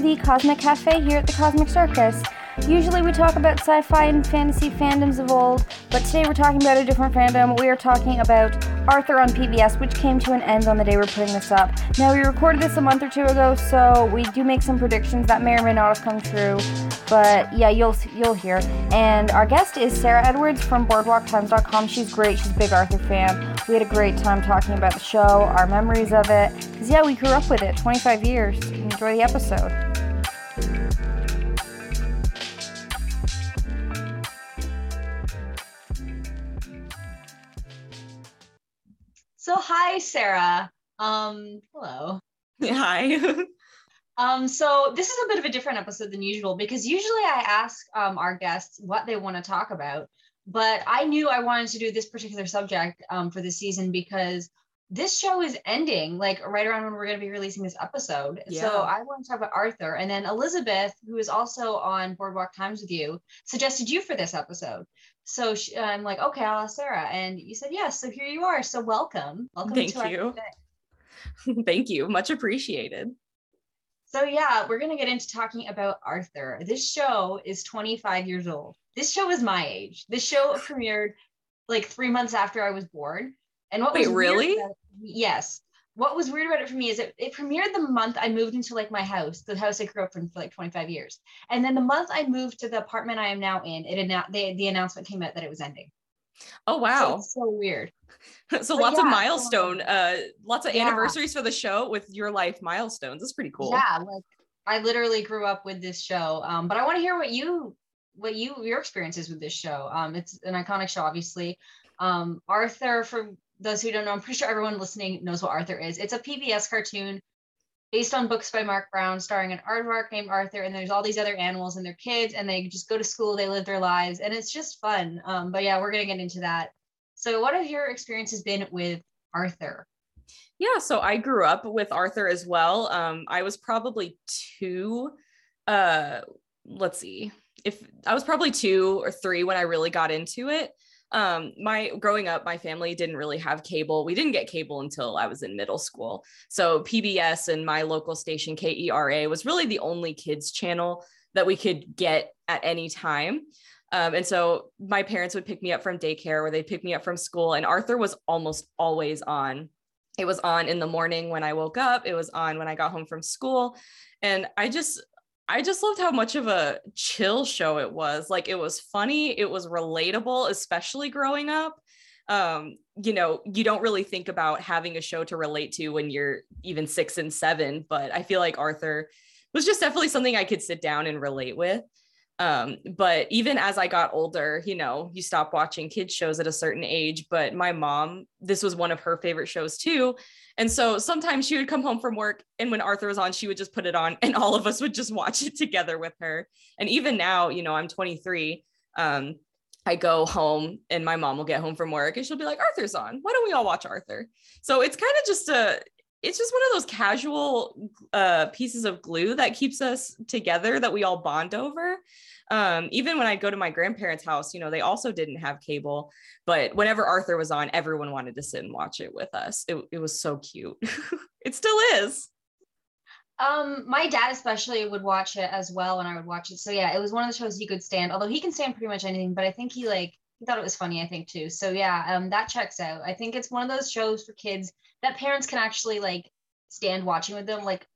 the Cosmic Cafe here at the Cosmic Circus. Usually we talk about sci fi and fantasy fandoms of old, but today we're talking about a different fandom. We are talking about Arthur on PBS, which came to an end on the day we're putting this up. Now, we recorded this a month or two ago, so we do make some predictions that may or may not have come true, but yeah, you'll, you'll hear. And our guest is Sara Edwards from BoardwalkTimes.com. She's great, she's a big Arthur fan. We had a great time talking about the show, our memories of it, because yeah, we grew up with it 25 years. Enjoy the episode. So hi, Sara. Um, hello. Hi. um, so this is a bit of a different episode than usual because usually I ask um, our guests what they want to talk about, but I knew I wanted to do this particular subject um, for this season because this show is ending like right around when we're going to be releasing this episode. Yeah. So I want to talk about Arthur. And then Elizabeth, who is also on Boardwalk Times with you, suggested you for this episode. So she, I'm like, okay, I'll ask Sara. And you said yes. So here you are. So welcome. Welcome to the show. Thank you. Thank you. Much appreciated. So yeah, we're going to get into talking about Arthur. This show is 25 years old. This show is my age. This show premiered like three months after I was born. And what Wait, was really? yes. What was weird about it for me is it, it premiered the month I moved into like my house, the house I grew up in for like 25 years. And then the month I moved to the apartment I am now in, it announced the, the announcement came out that it was ending. Oh wow. So, so weird. so but lots yeah, of milestone, uh lots of yeah. anniversaries for the show with your life milestones. That's pretty cool. Yeah, like I literally grew up with this show. Um, but I want to hear what you what you your experiences with this show. Um, it's an iconic show, obviously. Um, Arthur, for those who don't know, I'm pretty sure everyone listening knows what Arthur is. It's a PBS cartoon based on books by Marc Brown, starring an aardvark named Arthur, and there's all these other animals and their kids, and they just go to school, they live their lives, and it's just fun. Um, but yeah, we're gonna get into that. So, what have your experiences been with Arthur? Yeah, so I grew up with Arthur as well. Um, I was probably two. Uh, let's see, if I was probably two or three when I really got into it um my growing up my family didn't really have cable. We didn't get cable until i was in middle school. So pbs and my local station kera was really the only kids channel that we could get at any time. Um, and so my parents would pick me up from daycare or they'd pick me up from school and arthur was almost always on. It was on in the morning when i woke up. It was on when i got home from school. And i just I just loved how much of a chill show it was. Like it was funny, it was relatable, especially growing up. Um, you know, you don't really think about having a show to relate to when you're even six and seven, but I feel like Arthur was just definitely something I could sit down and relate with. Um, but even as I got older, you know, you stop watching kids shows at a certain age. But my mom, this was one of her favorite shows too. And so sometimes she would come home from work, and when Arthur was on, she would just put it on, and all of us would just watch it together with her. And even now, you know, I'm 23. Um, I go home and my mom will get home from work and she'll be like, Arthur's on. Why don't we all watch Arthur? So it's kind of just a, it's just one of those casual uh, pieces of glue that keeps us together that we all bond over um, even when I go to my grandparents' house, you know, they also didn't have cable, but whenever Arthur was on, everyone wanted to sit and watch it with us. It, it was so cute. it still is. Um, my dad especially would watch it as well when I would watch it. So yeah, it was one of the shows he could stand. Although he can stand pretty much anything, but I think he like he thought it was funny. I think too. So yeah, um, that checks out. I think it's one of those shows for kids that parents can actually like stand watching with them. Like,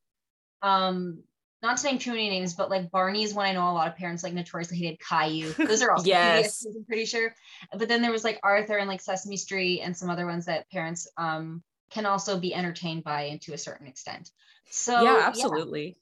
um, not to name too many names, but like Barney's one I know a lot of parents like notoriously hated Caillou. Those are all yes, I'm pretty sure. But then there was like Arthur and like Sesame Street and some other ones that parents um can also be entertained by and to a certain extent. So yeah, absolutely.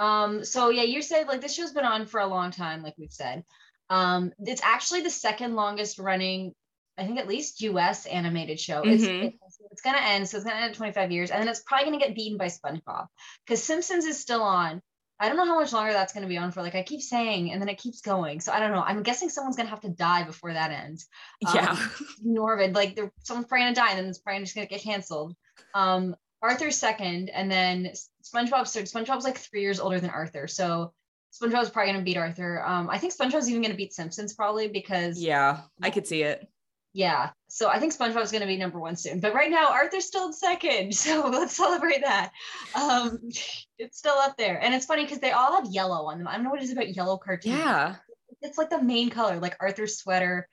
Yeah. Um, so yeah, you said like this show's been on for a long time, like we've said. Um, it's actually the second longest running, I think at least US animated show. Mm-hmm. It's, it's it's gonna end, so it's gonna end at 25 years, and then it's probably gonna get beaten by SpongeBob because Simpsons is still on, I don't know how much longer that's going to be on for. Like I keep saying, and then it keeps going. So I don't know. I'm guessing someone's going to have to die before that ends. Yeah. Um, Norvid, like someone's probably going to die, and then it's probably just going to get canceled. Um, Arthur's second, and then SpongeBob's third. SpongeBob's like three years older than Arthur, so SpongeBob's probably going to beat Arthur. Um, I think SpongeBob's even going to beat Simpsons probably because. Yeah, I could see it. Yeah. So I think SpongeBob's going to be number one soon. But right now, Arthur's still in second. So let's celebrate that. Um, it's still up there. And it's funny because they all have yellow on them. I don't know what it is about yellow cartoons. Yeah. It's like the main color, like Arthur's sweater,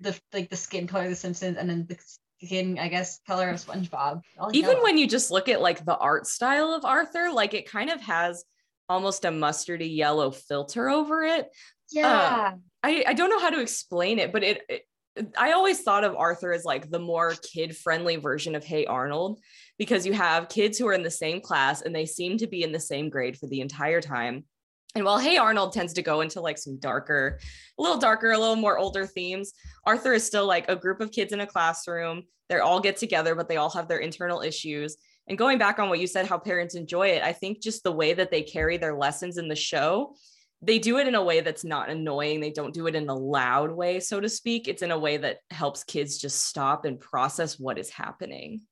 the like the skin color of the Simpsons, and then the skin, I guess, color of SpongeBob. Even yellow. when you just look at like the art style of Arthur, like it kind of has almost a mustardy yellow filter over it. Yeah. Uh, I, I don't know how to explain it, but it, it I always thought of Arthur as like the more kid friendly version of Hey Arnold because you have kids who are in the same class and they seem to be in the same grade for the entire time. And while Hey Arnold tends to go into like some darker, a little darker, a little more older themes, Arthur is still like a group of kids in a classroom. They all get together, but they all have their internal issues. And going back on what you said, how parents enjoy it, I think just the way that they carry their lessons in the show they do it in a way that's not annoying. They don't do it in a loud way, so to speak. It's in a way that helps kids just stop and process what is happening.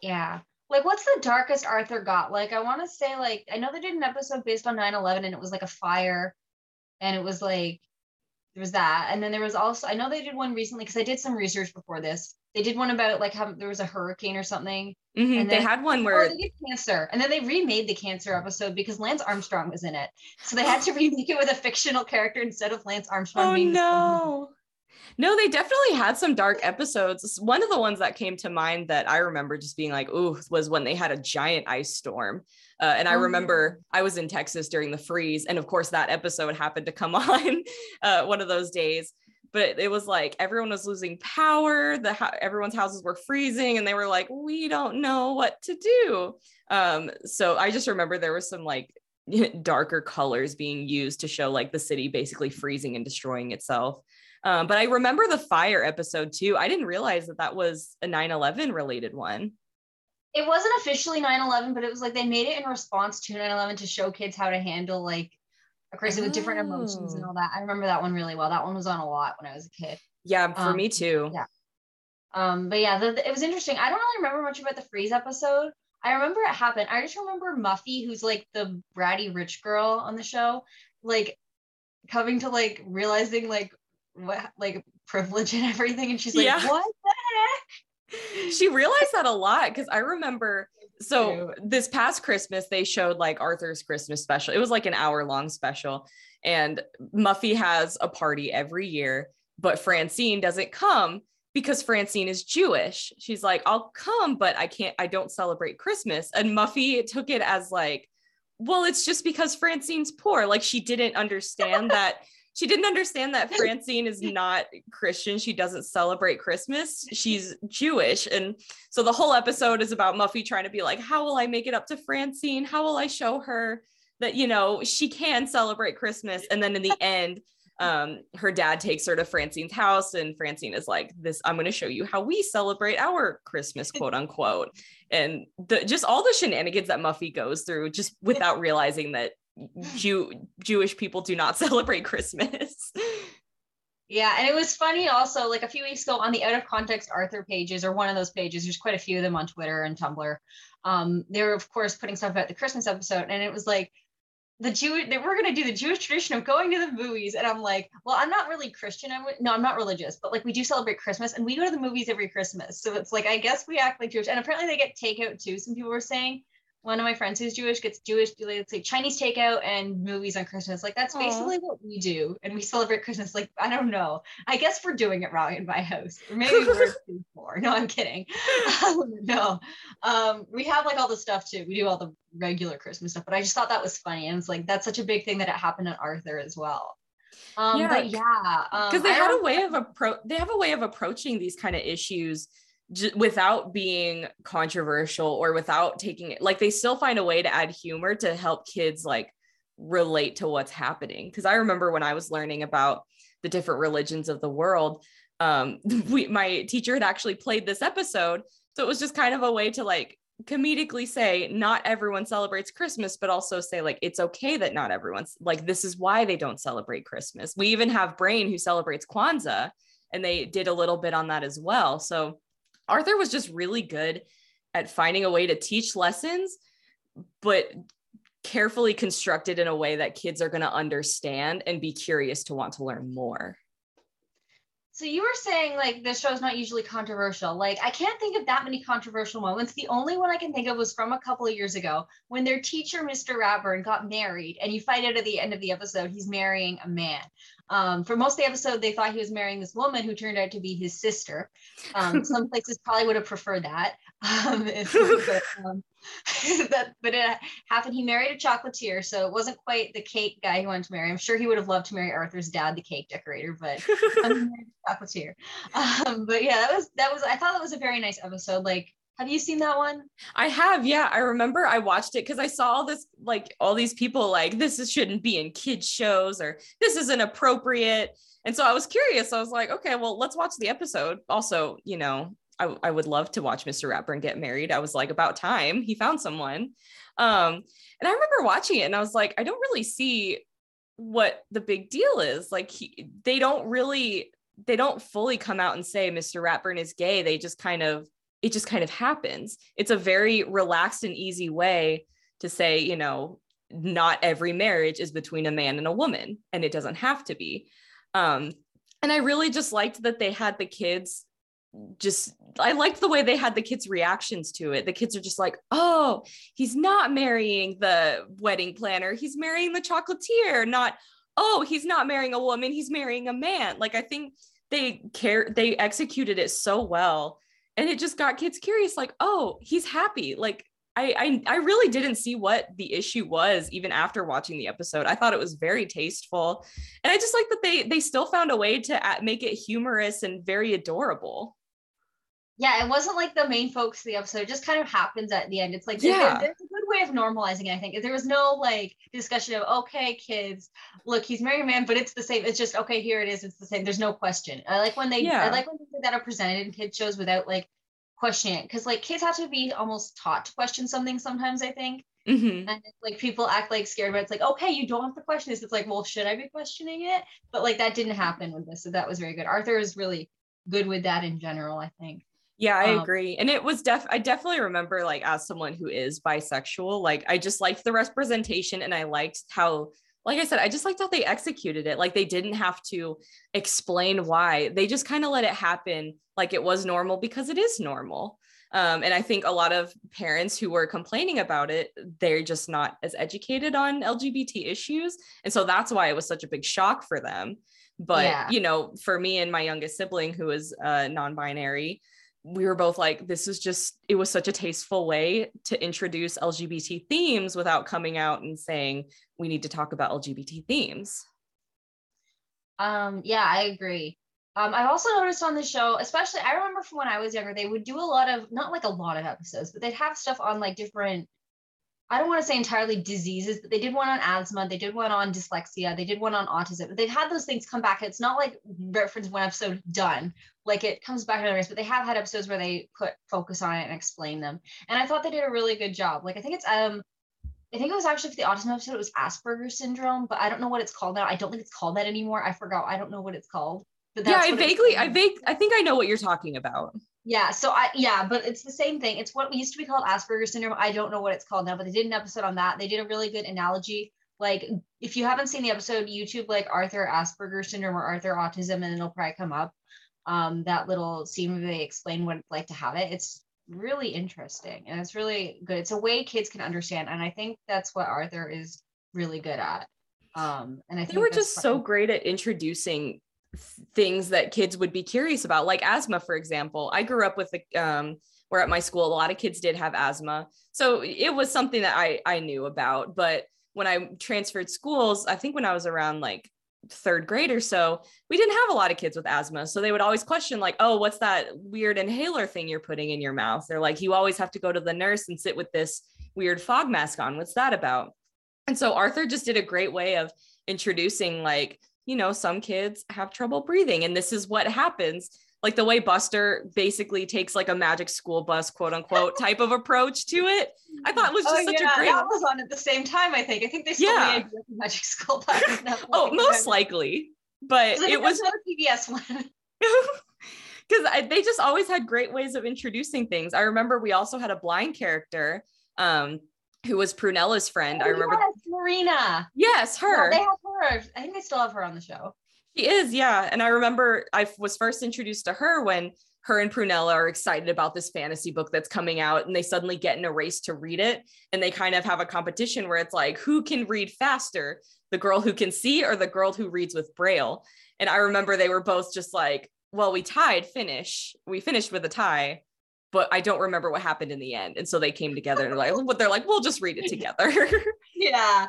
Yeah. Like, what's the darkest Arthur got? Like, I want to say, like, I know they did an episode based on 9 11 and it was like a fire. And it was like, there was that. And then there was also, I know they did one recently because I did some research before this. They did one about like how there was a hurricane or something. Mm-hmm. And then, they had one where oh, they cancer, and then they remade the cancer episode because Lance Armstrong was in it, so they had to remake it with a fictional character instead of Lance Armstrong. Oh being no! No, they definitely had some dark episodes. One of the ones that came to mind that I remember just being like, "ooh," was when they had a giant ice storm. Uh, and I remember oh. I was in Texas during the freeze, and of course that episode happened to come on uh, one of those days but it was like everyone was losing power the everyone's houses were freezing and they were like we don't know what to do um so i just remember there was some like darker colors being used to show like the city basically freezing and destroying itself um, but i remember the fire episode too i didn't realize that that was a 9-11 related one it wasn't officially 9-11 but it was like they made it in response to 9-11 to show kids how to handle like crazy oh. with different emotions and oh. all that. I remember that one really well. That one was on a lot when I was a kid. Yeah, for um, me too. Yeah. Um, but yeah, the, the, it was interesting. I don't really remember much about the freeze episode. I remember it happened. I just remember Muffy, who's like the bratty rich girl on the show, like coming to like realizing like what like privilege and everything, and she's like, yeah. "What the heck?" She realized that a lot because I remember so this past Christmas, they showed like Arthur's Christmas special. It was like an hour long special. And Muffy has a party every year, but Francine doesn't come because Francine is Jewish. She's like, I'll come, but I can't, I don't celebrate Christmas. And Muffy took it as like, well, it's just because Francine's poor. Like she didn't understand that she didn't understand that Francine is not Christian. She doesn't celebrate Christmas. She's Jewish. And so the whole episode is about Muffy trying to be like, how will I make it up to Francine? How will I show her that, you know, she can celebrate Christmas? And then in the end, um, her dad takes her to Francine's house, and Francine is like, "This, I'm going to show you how we celebrate our Christmas, quote unquote." And the, just all the shenanigans that Muffy goes through, just without realizing that Jew Jewish people do not celebrate Christmas. Yeah, and it was funny also, like a few weeks ago on the out of context Arthur pages, or one of those pages, there's quite a few of them on Twitter and Tumblr. Um, they were, of course, putting stuff about the Christmas episode, and it was like the Jew they were gonna do the Jewish tradition of going to the movies, and I'm like, well, I'm not really Christian. I'm no, I'm not religious, but like we do celebrate Christmas, and we go to the movies every Christmas. So it's like I guess we act like Jewish, and apparently they get takeout too. Some people were saying, one of my friends who's Jewish gets Jewish, let's say Chinese takeout and movies on Christmas. Like that's Aww. basically what we do, and we celebrate Christmas. Like I don't know. I guess we're doing it wrong in my house, or maybe we're too poor. No, I'm kidding. Um, no, um, we have like all the stuff too. We do all the regular Christmas stuff, but I just thought that was funny, and it's like that's such a big thing that it happened on Arthur as well. Um, yeah, but yeah, because um, they had a way of appro. They have a way of approaching these kind of issues j- without being controversial or without taking it like they still find a way to add humor to help kids like relate to what's happening. Because i remember when i was learning about the different religions of the world um we my teacher had actually played this episode. So it was just kind of a way to like comedically say not everyone celebrates christmas but also say like it's okay that not everyone's like this is why they don't celebrate christmas. We even have brain who celebrates kwanzaa and they did a little bit on that as well. So Arthur was just really good at finding a way to teach lessons, but carefully constructed in a way that kids are going to understand and be curious to want to learn more. So you were saying like the show's not usually controversial. Like I can't think of that many controversial moments. The only one I can think of was from a couple of years ago when their teacher, Mr. Ratburn, got married, and you find out at the end of the episode he's marrying a man. Um, for most of the episode, they thought he was marrying this woman who turned out to be his sister. Um, some places probably would have preferred that. Um, but, um, that, but it happened. He married a chocolatier, so it wasn't quite the cake guy he wanted to marry. I'm sure he would have loved to marry Arthur's dad, the cake decorator, but chocolatier. Um, but yeah, that was that was. I thought that was a very nice episode. Like have you seen that one? I have. Yeah, I remember I watched it because I saw all this, like all these people, like this is, shouldn't be in kids shows or this isn't appropriate. And so I was curious. I was like, okay, well, let's watch the episode. Also, you know, I, I would love to watch Mr. Ratburn get married. I was like, about time he found someone. Um, and I remember watching it and I was like, I don't really see what the big deal is. Like he, they don't really, they don't fully come out and say Mr. Ratburn is gay. They just kind of it just kind of happens. It's a very relaxed and easy way to say, you know, not every marriage is between a man and a woman, and it doesn't have to be. Um, and I really just liked that they had the kids just I liked the way they had the kids' reactions to it. The kids are just like, oh, he's not marrying the wedding planner, he's marrying the chocolatier, not, oh, he's not marrying a woman, he's marrying a man. Like I think they care they executed it so well and it just got kids curious like oh he's happy like I, I, I really didn't see what the issue was even after watching the episode. I thought it was very tasteful, and I just like that they they still found a way to make it humorous and very adorable. Yeah, it wasn't like the main focus of the episode. It just kind of happens at the end. It's like yeah. there's a good way of normalizing it. I think there was no like discussion of okay, kids, look, he's married man, but it's the same. It's just okay, here it is. It's the same. There's no question. I like when they yeah. I like when things that are presented in kids shows without like questioning it because like kids have to be almost taught to question something sometimes i think mm-hmm. and like people act like scared but it's like okay you don't have to question this it's like well should i be questioning it but like that didn't happen with this so that was very good arthur is really good with that in general i think yeah i um, agree and it was def i definitely remember like as someone who is bisexual like i just liked the representation and i liked how like I said, I just liked how they executed it. Like they didn't have to explain why. They just kind of let it happen like it was normal because it is normal. Um, and I think a lot of parents who were complaining about it, they're just not as educated on LGBT issues. And so that's why it was such a big shock for them. But, yeah. you know, for me and my youngest sibling who is uh, non binary, we were both like, this is just, it was such a tasteful way to introduce LGBT themes without coming out and saying, we need to talk about LGBT themes. Um, yeah, I agree. Um, I've also noticed on the show, especially I remember from when I was younger, they would do a lot of not like a lot of episodes, but they'd have stuff on like different. I don't want to say entirely diseases, but they did one on asthma, they did one on dyslexia, they did one on autism. But they've had those things come back. It's not like reference one episode done, like it comes back in others, but they have had episodes where they put focus on it and explain them. And I thought they did a really good job. Like I think it's um I think it was actually for the autism episode, it was Asperger's syndrome, but I don't know what it's called now. I don't think it's called that anymore. I forgot. I don't know what it's called. But yeah, I vaguely, I vague, I think I know what you're talking about. Yeah. So I, yeah, but it's the same thing. It's what we used to be called Asperger's syndrome. I don't know what it's called now, but they did an episode on that. They did a really good analogy. Like if you haven't seen the episode, YouTube like Arthur Asperger's syndrome or Arthur autism, and it'll probably come up. Um, that little scene where they explain what it's like to have it. It's really interesting and it's really good. It's a way kids can understand, and I think that's what Arthur is really good at. Um, and I think they were just so great at introducing things that kids would be curious about, like asthma, for example. I grew up with the um, where at my school a lot of kids did have asthma, so it was something that I I knew about. But when I transferred schools, I think when I was around like third grade or so, we didn't have a lot of kids with asthma. So they would always question, like, oh, what's that weird inhaler thing you're putting in your mouth? They're like, you always have to go to the nurse and sit with this weird fog mask on. What's that about? And so Arthur just did a great way of introducing, like, you know, some kids have trouble breathing, and this is what happens like the way Buster basically takes like a magic school bus, quote unquote, type of approach to it. I thought it was just oh, such yeah, a great. That was on at the same time. I think. I think they still yeah. made magic school bus. oh, most likely, but it was a PBS one. Because they just always had great ways of introducing things. I remember we also had a blind character. Um, who was Prunella's friend. Oh, I remember yes, Marina. Yes, her. they have her. I think they still have her on the show She is, yeah. And I remember I was first introduced to her when her and Prunella are excited about this fantasy book that's coming out and they suddenly get in a race to read it. And they kind of have a competition where it's like, who can read faster? The girl who can see or the girl who reads with Braille? And I remember they were both just like, well, we tied finish. We finished with a tie, but I don't remember what happened in the end. And so they came together and like, what they're like, we'll just read it together. yeah.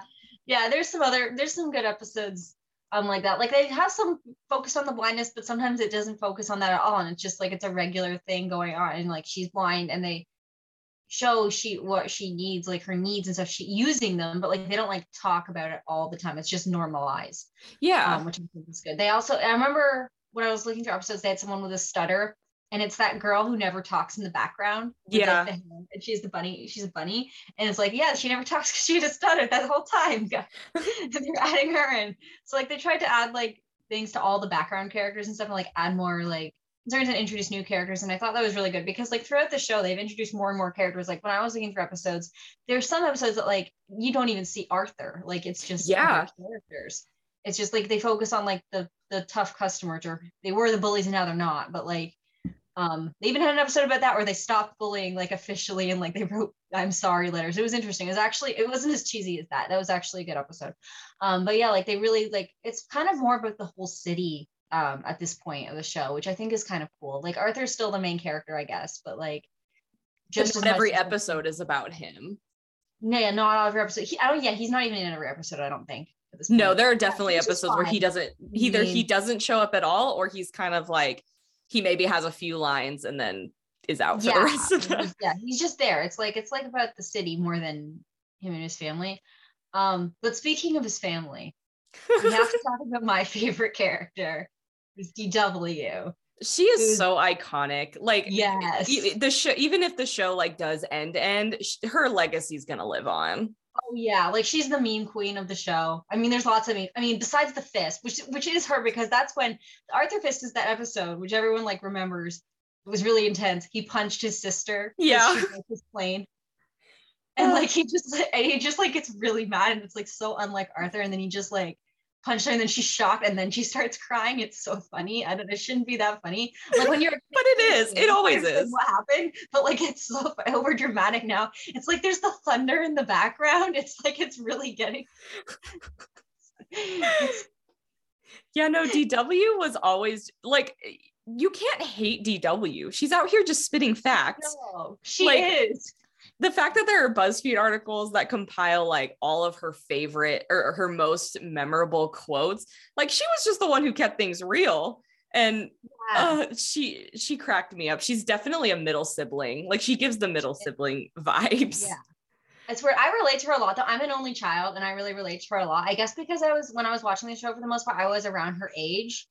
Yeah. There's some other, there's some good episodes um like that. Like they have some focus on the blindness, but sometimes it doesn't focus on that at all. And it's just like it's a regular thing going on. And like she's blind and they show she what she needs, like her needs and stuff, she using them, but like they don't like talk about it all the time. It's just normalized. Yeah. Um, which I think is good. They also I remember when I was looking through episodes, they had someone with a stutter and it's that girl who never talks in the background. Yeah. Like the and she's the bunny. She's a bunny. And it's like, yeah, she never talks because she had a stutter that whole time. and they're adding her in. So like they tried to add like things to all the background characters and stuff and like add more like starting to introduce new characters. And I thought that was really good because like throughout the show, they've introduced more and more characters. Like when I was looking for episodes, there's some episodes that like you don't even see Arthur. Like it's just yeah characters. It's just like they focus on like the the tough customers or they were the bullies and now they're not. But like um, they even had an episode about that where they stopped bullying like officially and like they wrote I'm sorry letters. It was interesting. It was actually it wasn't as cheesy as that. That was actually a good episode. Um, but yeah, like they really like it's kind of more about the whole city um at this point of the show, which I think is kind of cool. Like Arthur's still the main character, I guess, but like just every episode is about him. No, yeah, not every episode. he don't yeah, he's not even in every episode. I don't think. No, there are definitely yeah, episodes where he doesn't either he doesn't show up at all or he's kind of like he maybe has a few lines and then is out for yeah, the rest of the yeah he's just there. It's like it's like about the city more than him and his family. Um but speaking of his family we have to talk about my favorite character is dw she is so iconic. Like yes. the show even if the show like does end end her legacy is gonna live on Oh yeah, like she's the meme queen of the show. I mean, there's lots of meme. I mean, besides the fist, which which is her because that's when Arthur Fist is that episode, which everyone like remembers. It was really intense. He punched his sister. Yeah. His plane. And like he just and he just like gets really mad and it's like so unlike Arthur. And then he just like punched her and then she's shocked and then she starts crying. It's so funny. I don't it shouldn't be that funny. Like when you're But it is. It always is. What happened? But like it's so over dramatic now. It's like there's the thunder in the background. It's like it's really getting Yeah, no, DW was always like you can't hate DW. She's out here just spitting facts. No, she like, is the fact that there are BuzzFeed articles that compile like all of her favorite or her most memorable quotes, like she was just the one who kept things real. And yeah. uh, she she cracked me up. She's definitely a middle sibling. Like she gives the middle sibling vibes. Yeah. It's where I relate to her a lot. Though I'm an only child, and I really relate to her a lot. I guess because I was when I was watching the show for the most part, I was around her age.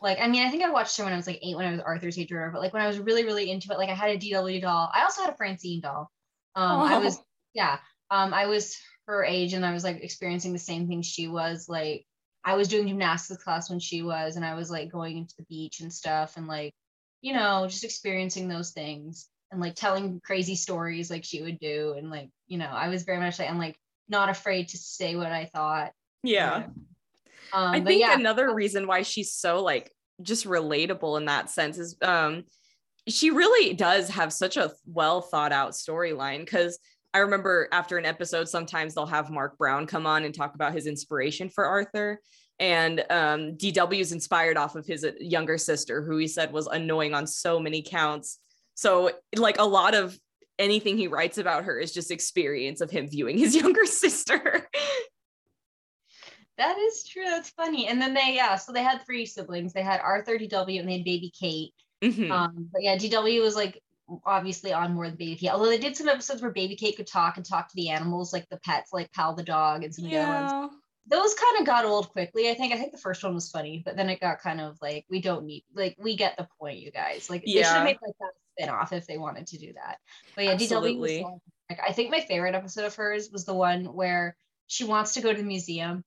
Like, I mean, I think I watched her when I was like eight, when I was Arthur's age or whatever. But like when I was really, really into it, like I had a DW doll. I also had a Francine doll. Um, oh. I was, yeah, um, I was her age and I was like experiencing the same thing she was. Like, I was doing gymnastics class when she was, and I was like going into the beach and stuff, and like, you know, just experiencing those things and like telling crazy stories like she would do, and like, you know, I was very much like, I'm like not afraid to say what I thought. Yeah. Um, I think yeah. another reason why she's so like just relatable in that sense is um she really does have such a well thought out storyline because I remember after an episode, sometimes they'll have Marc Brown come on and talk about his inspiration for Arthur. And um, DW is inspired off of his uh, younger sister, who he said was annoying on so many counts. So, like, a lot of anything he writes about her is just experience of him viewing his younger sister. that is true. That's funny. And then they, yeah, so they had three siblings. They had Arthur, DW, and they had baby Kate. Mm-hmm. Um, but yeah, DW was like obviously on more than Baby Kate. Although they did some episodes where Baby Kate could talk and talk to the animals, like the pets, like Pal the dog and some of the other ones. Those kind of got old quickly. I think. I think the first one was funny, but then it got kind of like we don't need like we get the point, you guys. Like yeah. they should have made like that spin off if they wanted to do that. But yeah, Absolutely. DW was like, I think my favorite episode of hers was the one where she wants to go to the museum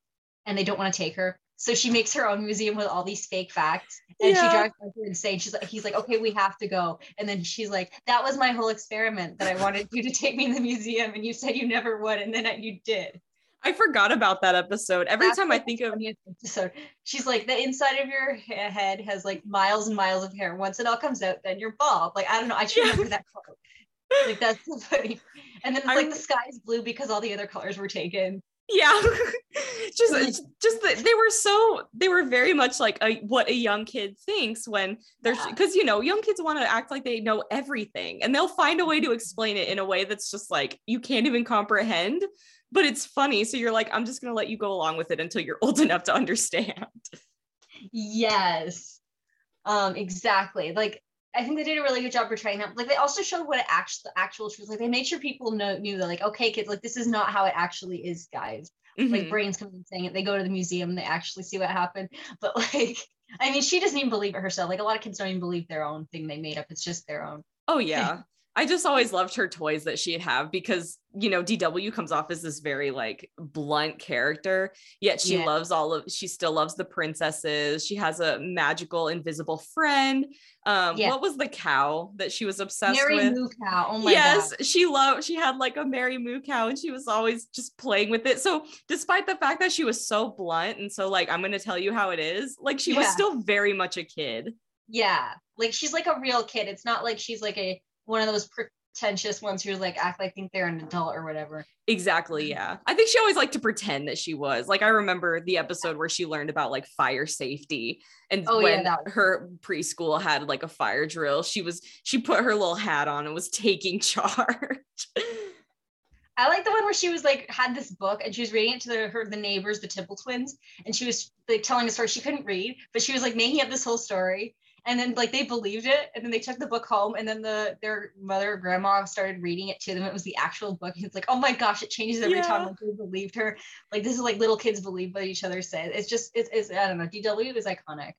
and they don't want to take her so she makes her own museum with all these fake facts, and yeah. she drives her insane. She's like, he's like, okay, we have to go. And then she's like, that was my whole experiment that I wanted you to take me in the museum, and you said you never would, and then you did. I forgot about that episode. Every That's time I think of episode. She's like, the inside of your head has like miles and miles of hair. Once it all comes out, then you're bald. Like, I don't know. I just Yeah. remember that quote. Like, that's so funny. And then it's I like the sky is blue because all the other colors were taken. Yeah, just just that they were so they were very much like a, what a young kid thinks when they're because you know young kids want to act like they know everything and they'll find a way to explain it in a way that's just like you can't even comprehend but it's funny so you're like i'm just going to let you go along with it until you're old enough to understand Yes. Um, exactly. Like I think they did a really good job portraying that. Like they also showed what it actual actual truth. Like they made sure people know knew that like, okay, kids, like this is not how it actually is, guys. Like Mhm. brains coming and saying it. They go to the museum, they actually see what happened. But like, I mean, she doesn't even believe it herself. Like a lot of kids don't even believe their own thing they made up. It's just their own. Oh yeah. I just always loved her toys that she'd have because you know DW comes off as this very like blunt character yet she Yeah. loves all of she still loves the princesses she has a magical invisible friend um Yeah. what was the cow that she was obsessed with? Mary with Moo Cow. Oh my yes god. she loved she had like a Mary Moo cow and she was always just playing with it so despite the fact that she was so blunt and so like I'm going to tell you how it is like she was still very much a kid Yeah. Like she's like a real kid. It's not like she's like a one of those pretentious ones who like act like think they're an adult or whatever. Exactly. Yeah. I think she always liked to pretend that she was. Like, I remember the episode where she learned about like fire safety. And Oh, when was- her preschool had like a fire drill, she was, she put her little hat on and was taking charge. I like the one where she was like had this book and she was reading it to the, her the neighbors, the Tibble twins, and she was like telling a story she couldn't read, but she was like making up this whole story. And then like they believed it, and then they took the book home, and then the their mother or grandma started reading it to them. It was the actual book. It's like, oh my gosh, it changes every time. Yeah. Like they believed her. Like this is like little kids believe what each other say. It's just it's, it's I don't know. DW is iconic.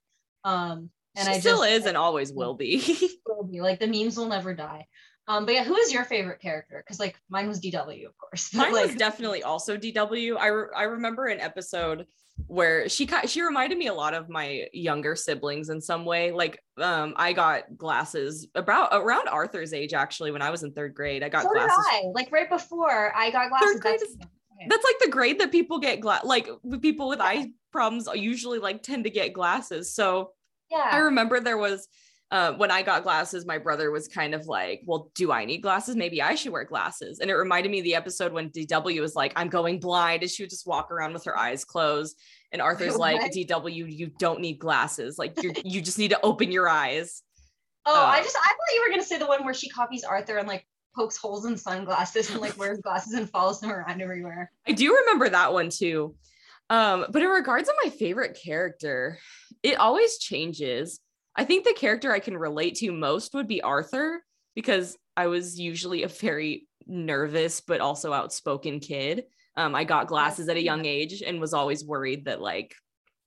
Um and she I still just, is and always will be. will be. Like the memes will never die. Um, but yeah, who is your favorite character? Because like mine was DW, of course. Mine like, was definitely also DW. I, re- I remember an episode where she ki- she reminded me a lot of my younger siblings in some way. Like um I got glasses about around Arthur's age actually when I was in 3rd grade. I got so glasses I. Like right before I got glasses. Third grade that's- is- okay. that's like the grade that people get gla- like people with eye problems usually like tend to get glasses so yeah, i remember there was uh, when i got glasses my brother was kind of like well do i need glasses maybe i should wear glasses and it reminded me of the episode when dw was like i'm going blind and she would just walk around with her eyes closed and arthur's like dw you don't need glasses like you you just need to open your eyes Oh, uh, I just I thought you were gonna say the one where she copies Arthur and like pokes holes in sunglasses and like wears glasses and follows them around everywhere. I do remember that one too. Um, but in regards to my favorite character, it always changes. I think the character I can relate to most would be Arthur because I was usually a very nervous but also outspoken kid. Um, I got glasses at a young age and was always worried that like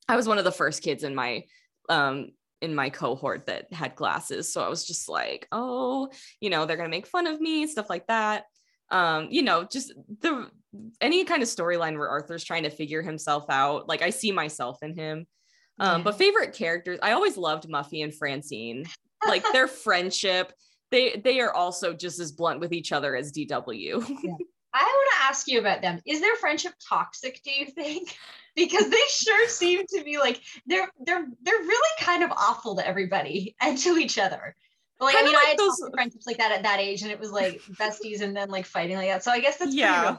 I was one of the first kids in my um in my cohort that had glasses. So I was just like, oh, you know, they're gonna make fun of me, stuff like that. Um, you know, just the any kind of storyline where Arthur's trying to figure himself out. Like I see myself in him. Um, Yeah. but favorite characters, I always loved Muffy and Francine. Like their friendship, they they are also just as blunt with each other as DW. I want to ask you about them. Is their friendship toxic? Do you think? Because they sure seem to be like they're they're they're really kind of awful to everybody and to each other. But like I Kinda mean, like I had those- friendships like that at that age, and it was like besties and then like fighting like that. So I guess that's Yeah.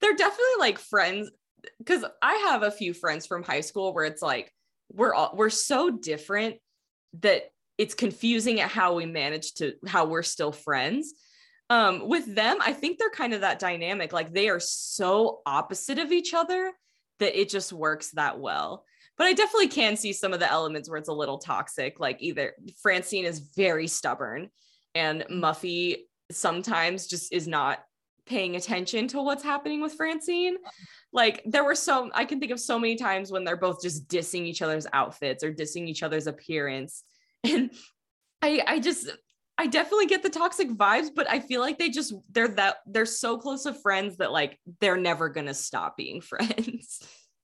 they're definitely like friends because I have a few friends from high school where it's like we're all we're so different that it's confusing at how we manage to how we're still friends. Um, with them, I think they're kind of that dynamic. Like they are so opposite of each other that it just works that well. But I definitely can see some of the elements where it's a little toxic. Like either Francine is very stubborn and Muffy sometimes just is not paying attention to what's happening with Francine. Like there were so I can think of so many times when they're both just dissing each other's outfits or dissing each other's appearance. And I I just I definitely get the toxic vibes, but I feel like they just they're that they're so close of friends that like they're never gonna stop being friends.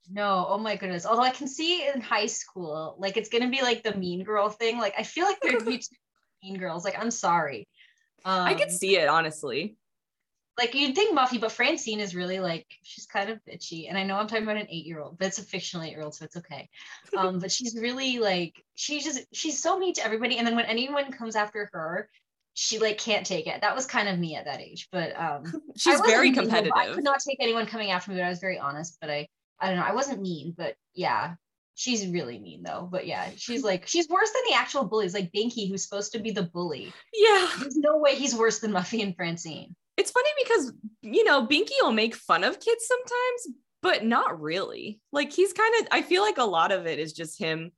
No, oh my goodness. Although I can see in high school, like it's gonna be like the mean girl thing. Like I feel like there'd be mean girls. Like I'm sorry. Um, I could see it honestly. Like you'd think Muffy, but Francine is really like she's kind of bitchy. And I know I'm talking about an eight-year-old, but it's a fictional eight-year-old, so it's okay. Um, but she's really like she's just she's so mean to everybody. And then when anyone comes after her, she like can't take it. That was kind of me at that age. But um she's very competitive. I could not take anyone coming after me, but I was very honest. But I I don't know, I wasn't mean, but yeah. She's really mean though, but yeah, she's like she's worse than the actual bullies, like Binky, who's supposed to be the bully. Yeah, there's no way he's worse than Muffy and Francine it's funny because you know binky will make fun of kids sometimes but not really like he's kind of i feel like a lot of it is just him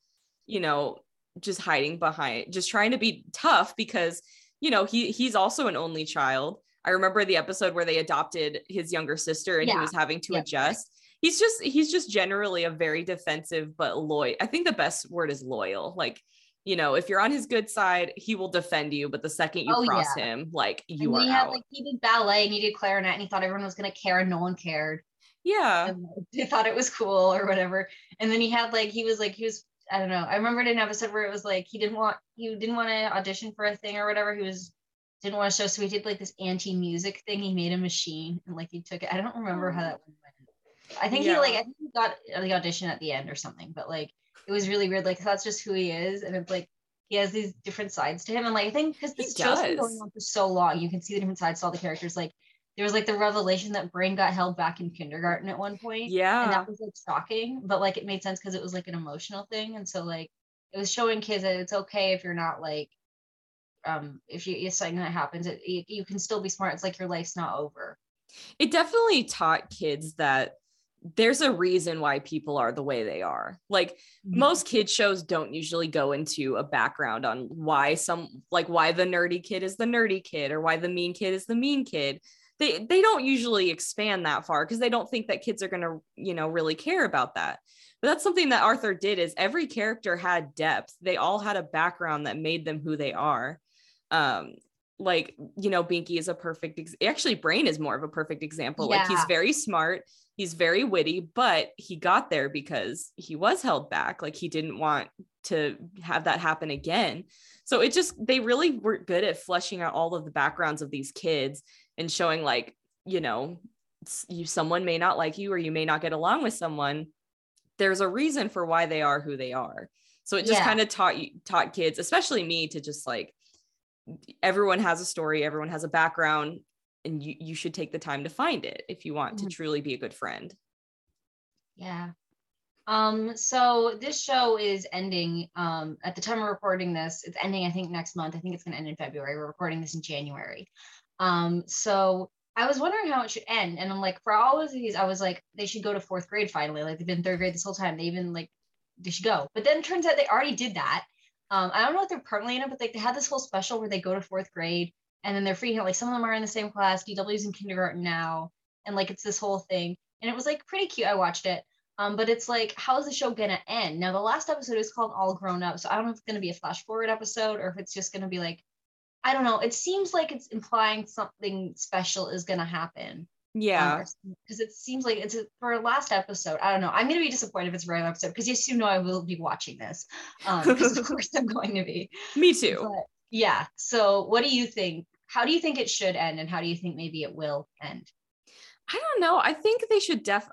you know just hiding behind just trying to be tough because you know he he's also an only child i remember the episode where they adopted his younger sister and yeah. he was having to yeah. adjust he's just he's just generally a very defensive but loyal i think the best word is loyal like you know, if you're on his good side, he will defend you. But the second you oh, cross yeah. him, like you and are he had, out. Like he did ballet and he did clarinet, and he thought everyone was gonna care, and no one cared. Yeah, they thought it was cool or whatever. And then he had like he was like he was I don't know. I remember an episode where it was like he didn't want he didn't want to audition for a thing or whatever. He was didn't want to show, so he did like this anti-music thing. He made a machine and like he took it. I don't remember how oh. that went. I think yeah. he like I think he got the audition at the end or something, but like it was really weird. Like that's just who he is, and it's like he has these different sides to him. And like I think because this show's been going on for so long, you can see the different sides to all the characters. Like there was like the revelation that Brain got held back in kindergarten at one point. Yeah, and that was like shocking, but like it made sense because it was like an emotional thing, and so like it was showing kids that it's okay if you're not like um if you if something that happens it, you, you can still be smart it's like your life's not over it definitely taught kids that there's a reason why people are the way they are. Like mm-hmm. most kid shows don't usually go into a background on why some like why the nerdy kid is the nerdy kid or why the mean kid is the mean kid. They they don't usually expand that far because they don't think that kids are going to, you know, really care about that. But that's something that Arthur did is every character had depth. They all had a background that made them who they are. Um like you know binky is a perfect ex- actually brain is more of a perfect example yeah. like he's very smart he's very witty but he got there because he was held back like he didn't want to have that happen again so it just they really were good at fleshing out all of the backgrounds of these kids and showing like you know you someone may not like you or you may not get along with someone there's a reason for why they are who they are so it just yeah. kind of taught you taught kids especially me to just like everyone has a story everyone has a background and you, you should take the time to find it if you want mm-hmm. to truly be a good friend. Yeah. Um so this show is ending um at the time of recording this it's ending i think next month. I think it's going to end in february. We're recording this in january. Um so i was wondering how it should end and i'm like for all of these i was like they should go to fourth grade finally. Like they've been third grade this whole time. They even like they should go. But then turns out they already did that um i don't know if they're permanently in it but like they had this whole special where they go to fourth grade and then they're out. Like some of them are in the same class. DW's in kindergarten now, and like it's this whole thing. And it was like pretty cute. I watched it. Um, but it's like, how is the show gonna end? Now the last episode is called All Grown Up, so I don't know if it's gonna be a flash forward episode or if it's just gonna be like, I don't know. It seems like it's implying something special is gonna happen. Yeah, because um, it seems like it's a, for a last episode. I don't know. I'm gonna be disappointed if it's a regular episode because yes, you know I will be watching this. Um, because of course I'm going to be. Me too. But, yeah. So what do you think? How do you think it should end and how do you think maybe it will end? I don't know. I think they should def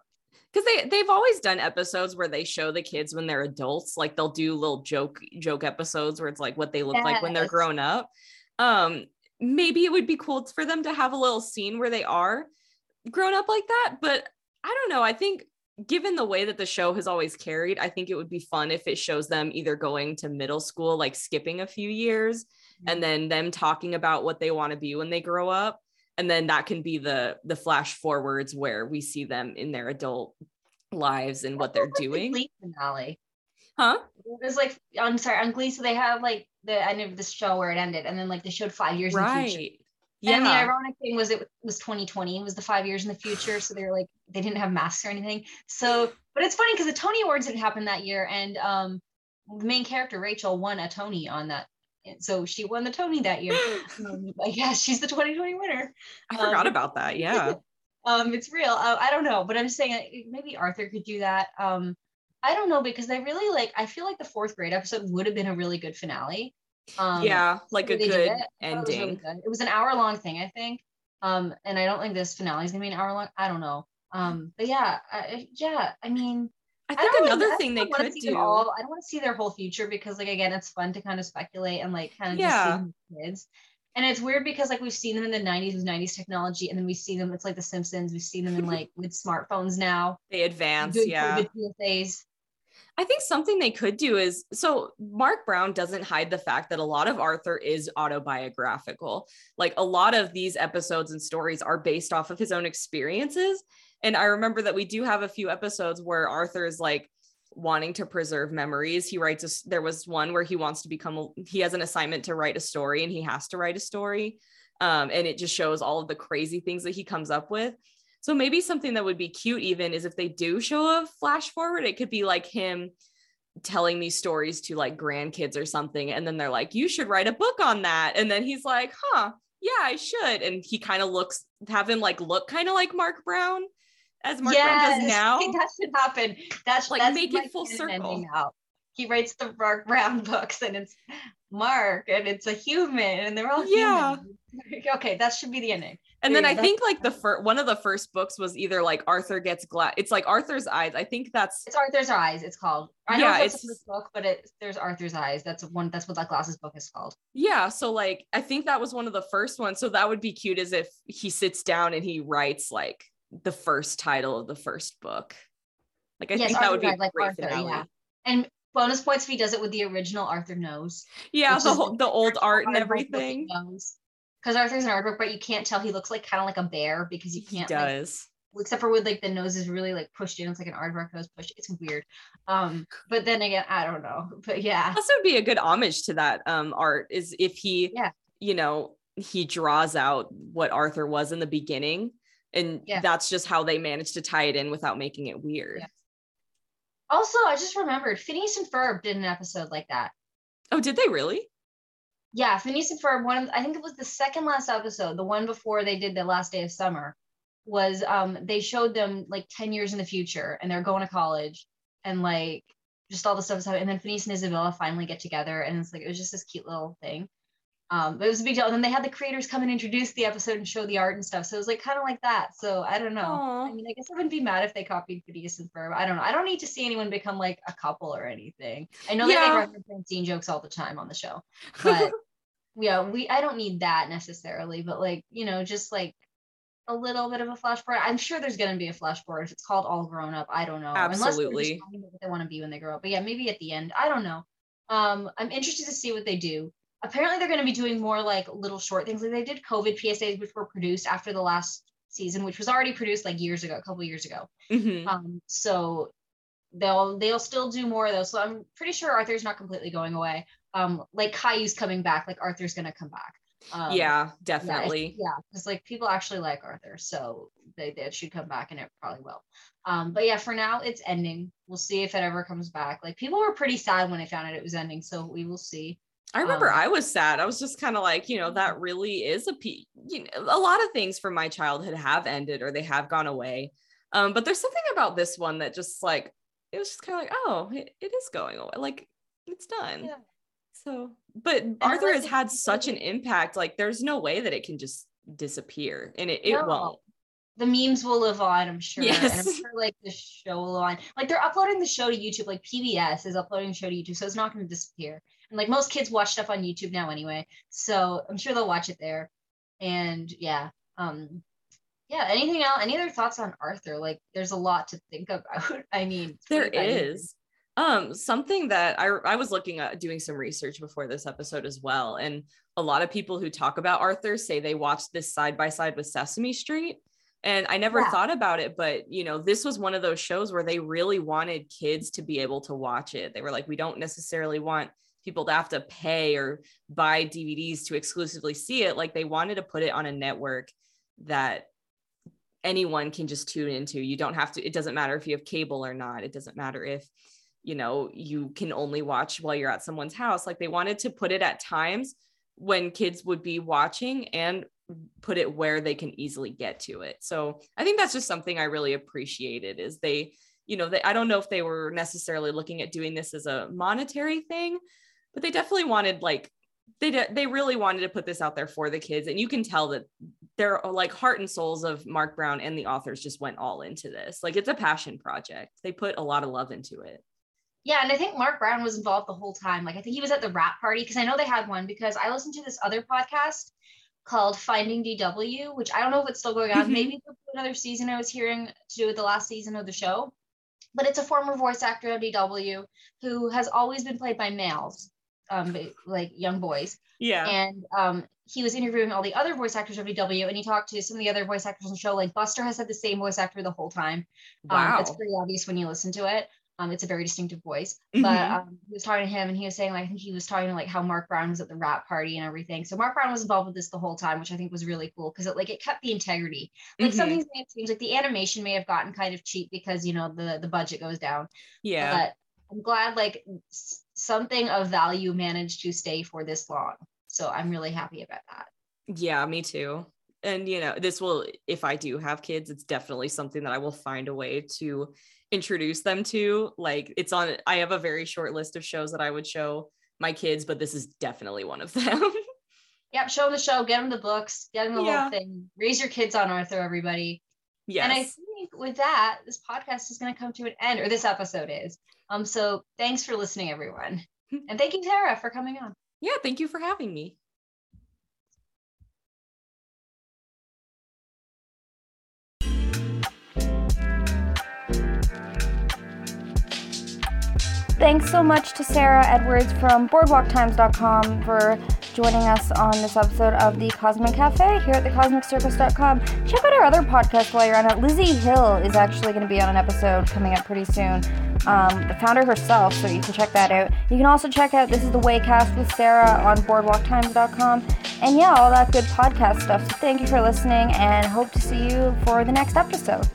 because they they've always done episodes where they show the kids when they're adults. Like they'll do little joke joke episodes where it's like what they look yes. like when they're grown up. Um, maybe it would be cool for them to have a little scene where they are grown up like that. But I don't know. I think given the way that the show has always carried, I think it would be fun if it shows them either going to middle school, like skipping a few years, mm-hmm. and then them talking about what they want to be when they grow up. And then that can be the the flash forwards where we see them in their adult lives and what they're doing. The finale. Huh? It was like I'm sorry, on Glee, so they have like the end of the show where it ended, and then like they showed five years right. in the future. Yeah. And the ironic thing was it was 2020, it was the five years in the future. So they were like, they didn't have masks or anything. So, but it's funny because the Tony Awards didn't happen that year. And um, the main character, Rachel, won a Tony on that. So she won the Tony that year. um, yeah, she's the 2020 winner. I forgot um, about that. Yeah. um, it's real. Uh, I don't know, but I'm just saying uh, maybe Arthur could do that. Um, I don't know because I really like, I feel like the fourth grade episode would have been a really good finale. Um, yeah, like a good ending. It was, really good. it was, an hour long thing, I think. Um, and I don't think this finale is gonna be an hour long. I don't know. Um, but yeah, I, yeah. I mean, I think don't another really- thing they could do. all- I don't want to see their whole future because, like, again, it's fun to kind of speculate and like kind of Yeah. just see kids. And it's weird because like we've seen them in the 90s with 90s technology, and then we see them, it's like the Simpsons, we've seen them in like with smartphones now. they advance, yeah. PSAs. I think something they could do is so Marc Brown doesn't hide the fact that a lot of Arthur is autobiographical. Like a lot of these episodes and stories are based off of his own experiences. And I remember that we do have a few episodes where Arthur is like wanting to preserve memories. He writes a, there was one where he wants to become he has an assignment to write a story and he has to write a story. Um, and it just shows all of the crazy things that he comes up with. So maybe something that would be cute even is if they do show a flash forward, it could be like him telling these stories to like grandkids or something. And then they're like, you should write a book on that. And then he's like, huh, yeah, I should. And he kind of looks, have him like look kind of like Marc Brown as Marc Brown does now. I think that should happen. That's Like, that's make it full circle. Now. He writes the Marc Brown books, and it's Marc, and it's a human, and they're all Yeah. human. okay, that should be the ending. And then I think like the first one of the first books was either like Arthur gets glad. It's like Arthur's eyes. I think that's It's Arthur's Eyes. It's called. I Yeah, know it's it's- the book, but it there's Arthur's Eyes. That's one. That's what that glasses book is called. yeah. So like I think that was one of the first ones. So that would be cute as if he sits down and he writes like the first title of the first book. Like I Yes, think that would be Eyes, like great Arthur, finale. yeah. And bonus points if he does it with the original Arthur nose. Yeah, the whole, the old art and everything. Because Arthur's an art book, but you can't tell he looks like kind of like a bear because you can't like, does. except for with like the nose is really like pushed in. It's like an aardvark nose pushed. It's weird. Um, but then again, I don't know. But yeah, Also would be a good homage to that um art is if he Yeah. you know, he draws out what Arthur was in the beginning. And Yeah. that's just how they managed to tie it in without making it weird. Yeah. also I just remembered Phineas and Ferb did an episode like that. Oh, did they really? Yeah, Phineas and Ferb. One, of, I think it was the second last episode, the one before they did the last day of summer, was um they showed them like ten years in the future, and they're going to college, and like just all the stuff is happening. And then Phineas and Isabella finally get together, and it's like it was just this cute little thing. Um, but it was a big deal. And then they had the creators come and introduce the episode and show the art and stuff. So it was like kind of like that. So I don't know. Aw. I mean, I guess I wouldn't be mad if they copied Phineas and Ferb. I don't know. I don't need to see anyone become like a couple or anything. I know they Yeah. make Reverend Francine jokes all the time on the show, but yeah, we I don't need that necessarily, but like, you know, just like a little bit of a flash forward. I'm sure there's gonna be a flash forward if it's called all grown up. I don't know. Unless Absolutely. what they want to be when they grow up. But yeah, maybe at the end. I don't know. Um, I'm interested to see what they do. Apparently they're gonna be doing more like little short things. Like they did COVID PSAs, which were produced after the last season, which was already produced like years ago, a couple years ago. Mhm. Um, so they'll they'll still do more of those. So I'm pretty sure Arthur's not completely going away. Um, like Caillou's coming back, like Arthur's gonna come back. Um, yeah, yeah, definitely. Yeah, because like people actually like Arthur, so they, they should come back, and it probably will. Um, but yeah, for now it's ending. We'll see if it ever comes back. Like people were pretty sad when they found out it was ending, so we will see. I remember Um, I was sad. I was just kind of like, you know, that really is a pe- you know, a lot of things from my childhood have ended or they have gone away. Um, but there's something about this one that just like it was just kind of like, oh, it, it is going away. Like it's done. Yeah. So, but I Arthur has had such an impact. Like there's no way that it can just disappear, and it, it No. won't. The memes will live on, I'm sure. Yes. And I'm sure like the show will live on. Like they're uploading the show to YouTube. Like PBS is uploading the show to YouTube, so it's not going to disappear. And like most kids watch stuff on YouTube now anyway, so I'm sure they'll watch it there. And yeah, um, yeah. Anything else? Any other thoughts on Arthur? Like, there's a lot to think about. I mean, There 45 years. is. Um, something that I I was looking at doing some research before this episode as well, and a lot of people who talk about Arthur say they watched this side by side with Sesame Street. And I never Yeah. thought about it, but you know, this was one of those shows where they really wanted kids to be able to watch it. They were like, we don't necessarily want people to have to pay or buy DVDs to exclusively see it. Like they wanted to put it on a network that anyone can just tune into. You don't have to, it doesn't matter if you have cable or not. It doesn't matter if, you know, you can only watch while you're at someone's house. Like they wanted to put it at times when kids would be watching and put it where they can easily get to it. So I think that's just something I really appreciated is they, you know, they, I don't know if they were necessarily looking at doing this as a monetary thing, but they definitely wanted like they de- they really wanted to put this out there for the kids and you can tell that their uh, like heart and souls of Marc Brown and the authors just went all into this. Like it's a passion project. They put a lot of love into it. Yeah, and I think Marc Brown was involved the whole time. Like I think he was at the wrap party because I know they had one because I listened to this other podcast called Finding DW, which I don't know if it's still going on. Mm-hmm. Maybe another season I was hearing to do with the last season of the show. But it's a former voice actor of DW who has always been played by males, um, like young boys. Yeah. And um, he was interviewing all the other voice actors of DW, and he talked to some of the other voice actors on the show. Like Buster has had the same voice actor the whole time. Wow. Um, it's pretty obvious when you listen to it. Um, it's a very distinctive voice. Mm-hmm. But um, he was talking to him, and he was saying like I think he was talking to like how Marc Brown was at the wrap party and everything. So Marc Brown was involved with this the whole time, which I think was really cool because it like it kept the integrity. Like mm-hmm. some things may have changed, like the animation may have gotten kind of cheap because you know the the budget goes down. Yeah. But I'm glad like something of value managed to stay for this long. So I'm really happy about that. Yeah, me too. And you know, this will if I do have kids, it's definitely something that I will find a way to introduce them to. Like it's on I have a very short list of shows that I would show my kids, but this is definitely one of them. yep, show them the show, get them the books, get them the yeah. whole thing. Raise your kids on Arthur, everybody. Yes. And I think with that, this podcast is going to come to an end, or this episode is. Um, so thanks for listening, everyone. and thank you, Sara, for coming on. Yeah, thank you for having me. Thanks so much to Sara Edwards from BoardwalkTimes.com for joining us on this episode of the Cosmic Cafe here at thecosmiccircus.com. Check out our other podcast while you're on it. Lizzie Hill is actually going to be on an episode coming up pretty soon. Um, the founder herself, so you can check that out. You can also check out This is the Waycast with Sara on BoardwalkTimes.com. And yeah, all that good podcast stuff. So thank you for listening and hope to see you for the next episode.